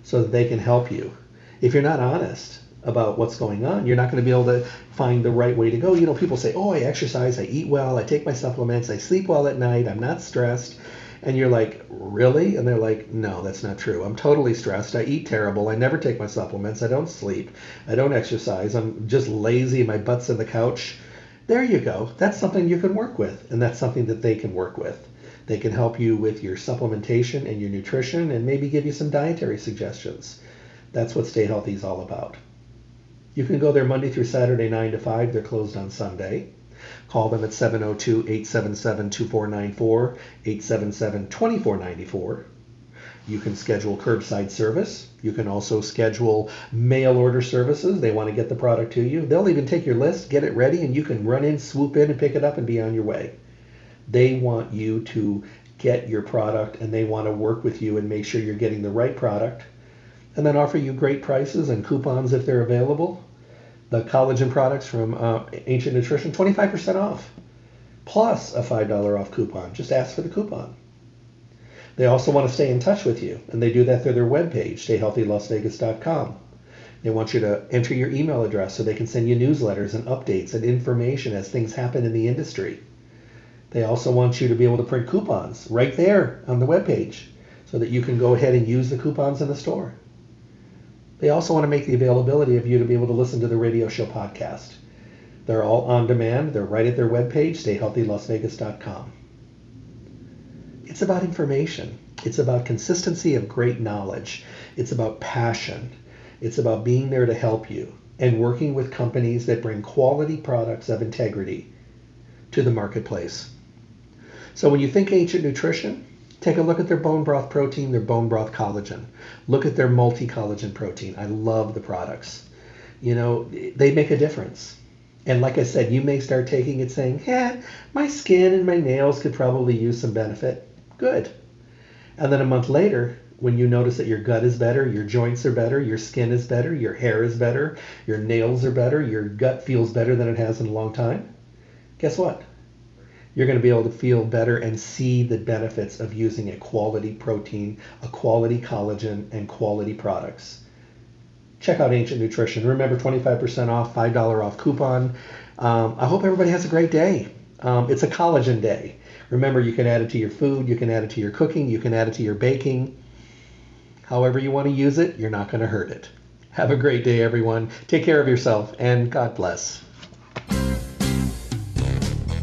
so that they can help you. If you're not honest about what's going on, you're not going to be able to find the right way to go. You know, people say, oh, I exercise, I eat well, I take my supplements, I sleep well at night, I'm not stressed. And you're like, really? And they're like, no, that's not true. I'm totally stressed. I eat terrible. I never take my supplements. I don't sleep. I don't exercise. I'm just lazy. My butt's in the couch. There you go. That's something you can work with. And that's something that they can work with. They can help you with your supplementation and your nutrition and maybe give you some dietary suggestions. That's what Stay Healthy is all about. You can go there Monday through Saturday, 9 to 5. They're closed on Sunday. Call them at 702 877 2494, 877 2494. You can schedule curbside service. You can also schedule mail order services. They want to get the product to you. They'll even take your list, get it ready, and you can run in, swoop in, and pick it up and be on your way. They want you to get your product and they want to work with you and make sure you're getting the right product and then offer you great prices and coupons if they're available. The collagen products from uh, Ancient Nutrition, 25% off, plus a $5 off coupon. Just ask for the coupon. They also want to stay in touch with you, and they do that through their webpage, stayhealthylasvegas.com. They want you to enter your email address so they can send you newsletters and updates and information as things happen in the industry. They also want you to be able to print coupons right there on the webpage so that you can go ahead and use the coupons in the store. They also want to make the availability of you to be able to listen to the radio show podcast. They're all on demand. They're right at their webpage, stayhealthylasvegas.com. It's about information. It's about consistency of great knowledge. It's about passion. It's about being there to help you and working with companies that bring quality products of integrity to the marketplace. So when you think ancient nutrition, take a look at their bone broth protein, their bone broth collagen. Look at their multi collagen protein. I love the products. You know, they make a difference. And like I said, you may start taking it saying, yeah, my skin and my nails could probably use some benefit. Good. And then a month later, when you notice that your gut is better, your joints are better, your skin is better, your hair is better, your nails are better, your gut feels better than it has in a long time, guess what? You're going to be able to feel better and see the benefits of using a quality protein, a quality collagen, and quality products. Check out Ancient Nutrition. Remember, 25% off, $5 off coupon. Um, I hope everybody has a great day. Um, it's a collagen day. Remember, you can add it to your food, you can add it to your cooking, you can add it to your baking. However, you want to use it, you're not going to hurt it. Have a great day, everyone. Take care of yourself, and God bless.